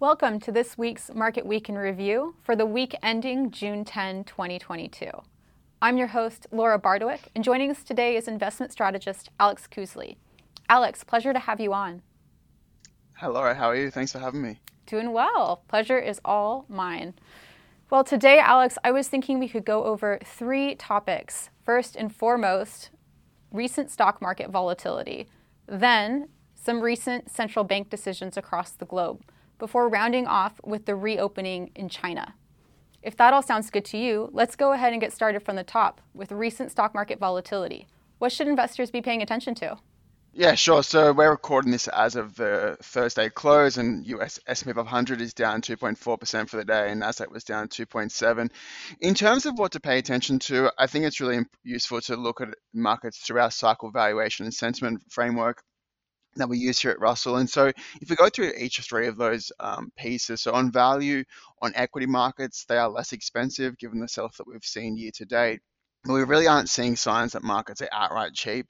Welcome to this week's Market Week in Review for the week ending June 10, 2022. I'm your host, Laura Bardowick, and joining us today is investment strategist Alex Cousley. Alex, pleasure to have you on. Hi, Laura. How are you? Thanks for having me. Doing well. Pleasure is all mine. Well, today, Alex, I was thinking we could go over three topics. First and foremost, recent stock market volatility. Then, some recent central bank decisions across the globe before rounding off with the reopening in China. If that all sounds good to you, let's go ahead and get started from the top with recent stock market volatility. What should investors be paying attention to? Yeah, sure. So we're recording this as of the Thursday close, and US S&P 500 is down 2.4% for the day, and Nasdaq was down 2.7. In terms of what to pay attention to, I think it's really useful to look at markets through our cycle valuation and sentiment framework that we use here at Russell. And so if we go through each of three of those um, pieces, so on value, on equity markets, they are less expensive given the sell-off that we've seen year to date. But we really aren't seeing signs that markets are outright cheap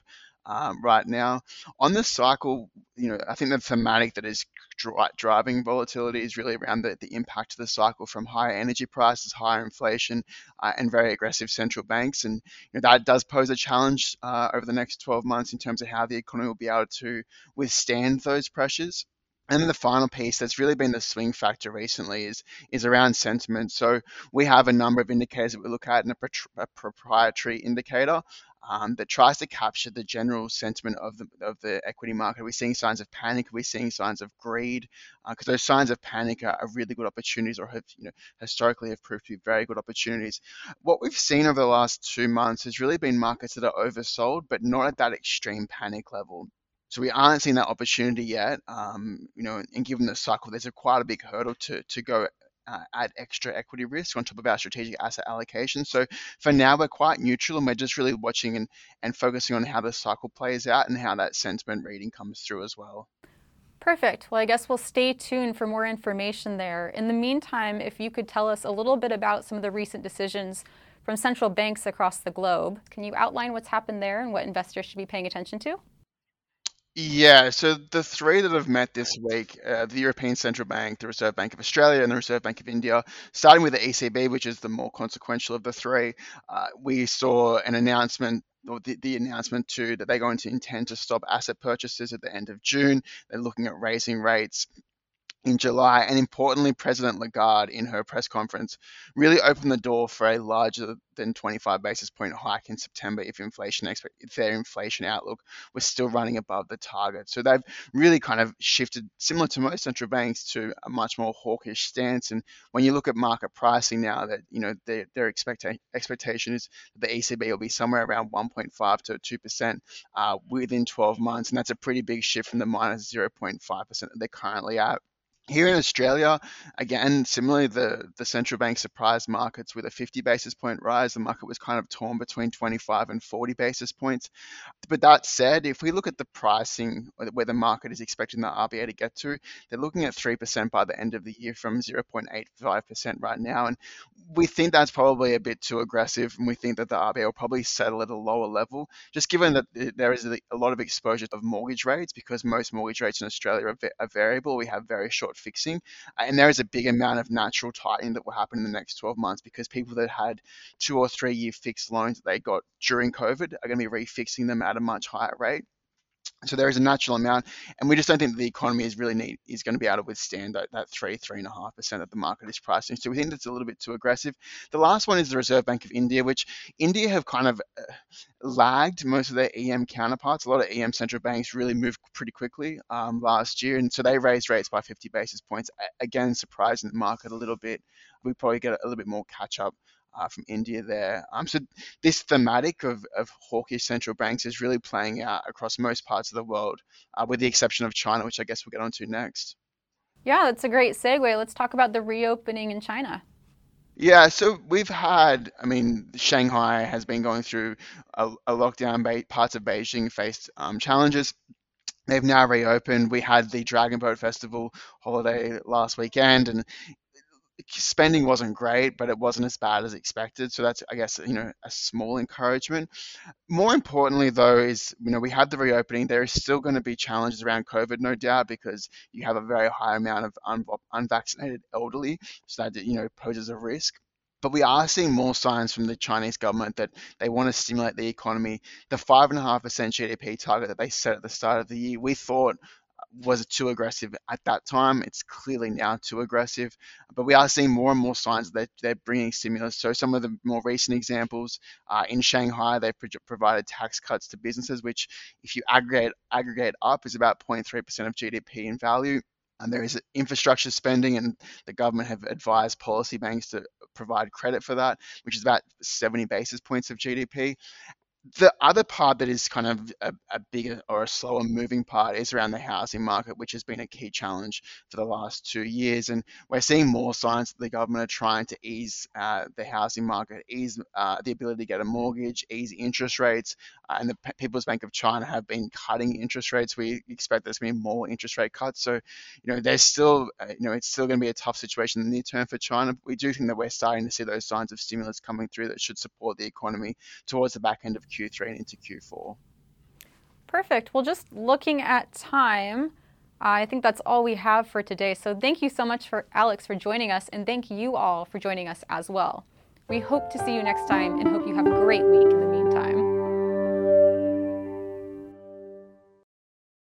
um, right now. On the cycle, you know, I think the thematic that is driving volatility is really around the, the impact of the cycle from higher energy prices, higher inflation, uh, and very aggressive central banks. And you know, that does pose a challenge uh, over the next 12 months in terms of how the economy will be able to withstand those pressures. And then the final piece that's really been the swing factor recently is is around sentiment. So we have a number of indicators that we look at in a, a proprietary indicator um, that tries to capture the general sentiment of the of the equity market. Are we seeing signs of panic? Are we seeing signs of greed? Because uh, those signs of panic are, are, really good opportunities, or have you know historically have proved to be very good opportunities. What we've seen over the last two months has really been markets that are oversold, but not at that extreme panic level. So we aren't seeing that opportunity yet. Um, you know, and given the cycle, there's a quite a big hurdle to to go uh, add extra equity risk on top of our strategic asset allocation. So for now, we're quite neutral and we're just really watching and, and focusing on how the cycle plays out and how that sentiment reading comes through as well. Perfect. Well, I guess we'll stay tuned for more information there. In the meantime, if you could tell us a little bit about some of the recent decisions from central banks across the globe, can you outline what's happened there and what investors should be paying attention to? Yeah, so the three that have met this week, uh, the European Central Bank, the Reserve Bank of Australia, and the Reserve Bank of India, starting with the ECB, which is the more consequential of the three, uh, we saw an announcement or the, the announcement too that they're going to intend to stop asset purchases at the end of June. They're looking at raising rates in July. And importantly, President Lagarde, in her press conference, really opened the door for a larger than 25 basis point hike in September if inflation if their inflation outlook was still running above the target. So they've really kind of shifted, similar to most central banks, to a much more hawkish stance. And when you look at market pricing now, that you know their, their expecta- expectation is that the ECB will be somewhere around 1.5 to 2 percent uh, within 12 months, and that's a pretty big shift from the minus 0.5 percent that they're currently at. Here in Australia, again, similarly, the, the central bank surprised markets with a 50 basis point rise. The market was kind of torn between 25 and 40 basis points. But that said, if we look at the pricing where the market is expecting the RBA to get to, they're looking at 3% by the end of the year from 0.85% right now. And we think that's probably a bit too aggressive. And we think that the RBA will probably settle at a lower level, just given that there is a lot of exposure of mortgage rates because most mortgage rates in Australia are, are variable. We have very short fixing. Uh, and there is a big amount of natural tightening that will happen in the next 12 months because people that had two or three year fixed loans that they got during COVID are going to be refixing them at a much higher rate. So there is a natural amount, and we just don't think the economy is really is going to be able to withstand that, that three, three and a half percent that the market is pricing. So we think that's a little bit too aggressive. The last one is the Reserve Bank of India, which India have kind of uh, lagged most of their EM counterparts. A lot of EM central banks really moved pretty quickly um, last year, and so they raised rates by 50 basis points. Again, surprising the market a little bit. We probably get a little bit more catch up uh, from India there. Um, so this thematic of, of hawkish central banks is really playing out across most parts of the world, uh, with the exception of China, which I guess we'll get onto next. Yeah, that's a great segue. Let's talk about the reopening in China. Yeah, so we've had, I mean, Shanghai has been going through a, a lockdown. Parts of Beijing faced um, challenges. They've now reopened. We had the Dragon Boat Festival holiday last weekend, and spending wasn't great, but it wasn't as bad as expected. So that's, I guess, you know, a small encouragement. More importantly, though, is you know we had the reopening. There is still going to be challenges around COVID, no doubt, because you have a very high amount of un- unvaccinated elderly, so that you know poses a risk. But we are seeing more signs from the Chinese government that they want to stimulate the economy. The five and a half percent GDP target that they set at the start of the year, we thought was it too aggressive at that time. It's clearly now too aggressive, but we are seeing more and more signs that they're bringing stimulus. So some of the more recent examples uh, in Shanghai, they've pro- provided tax cuts to businesses, which, if you aggregate aggregate up, is about 0.3% of GDP in value. And there is infrastructure spending, and the government have advised policy banks to provide credit for that, which is about 70 basis points of GDP the other part that is kind of a, a, bigger or a slower moving part is around the housing market, which has been a key challenge for the last two years. And we're seeing more signs that the government are trying to ease uh, the housing market, ease uh, the ability to get a mortgage, ease interest rates. Uh, and the People's Bank of China have been cutting interest rates. We expect there's going to be more interest rate cuts. So, you know, there's still, uh, you know, it's still going to be a tough situation in the near term for China. But we do think that we're starting to see those signs of stimulus coming through that should support the economy towards the back end of Q3 and into Q4. Perfect. Well, just looking at time, I think that's all we have for today. So thank you so much for Alex for joining us, and thank you all for joining us as well. We hope to see you next time and hope you have a great week.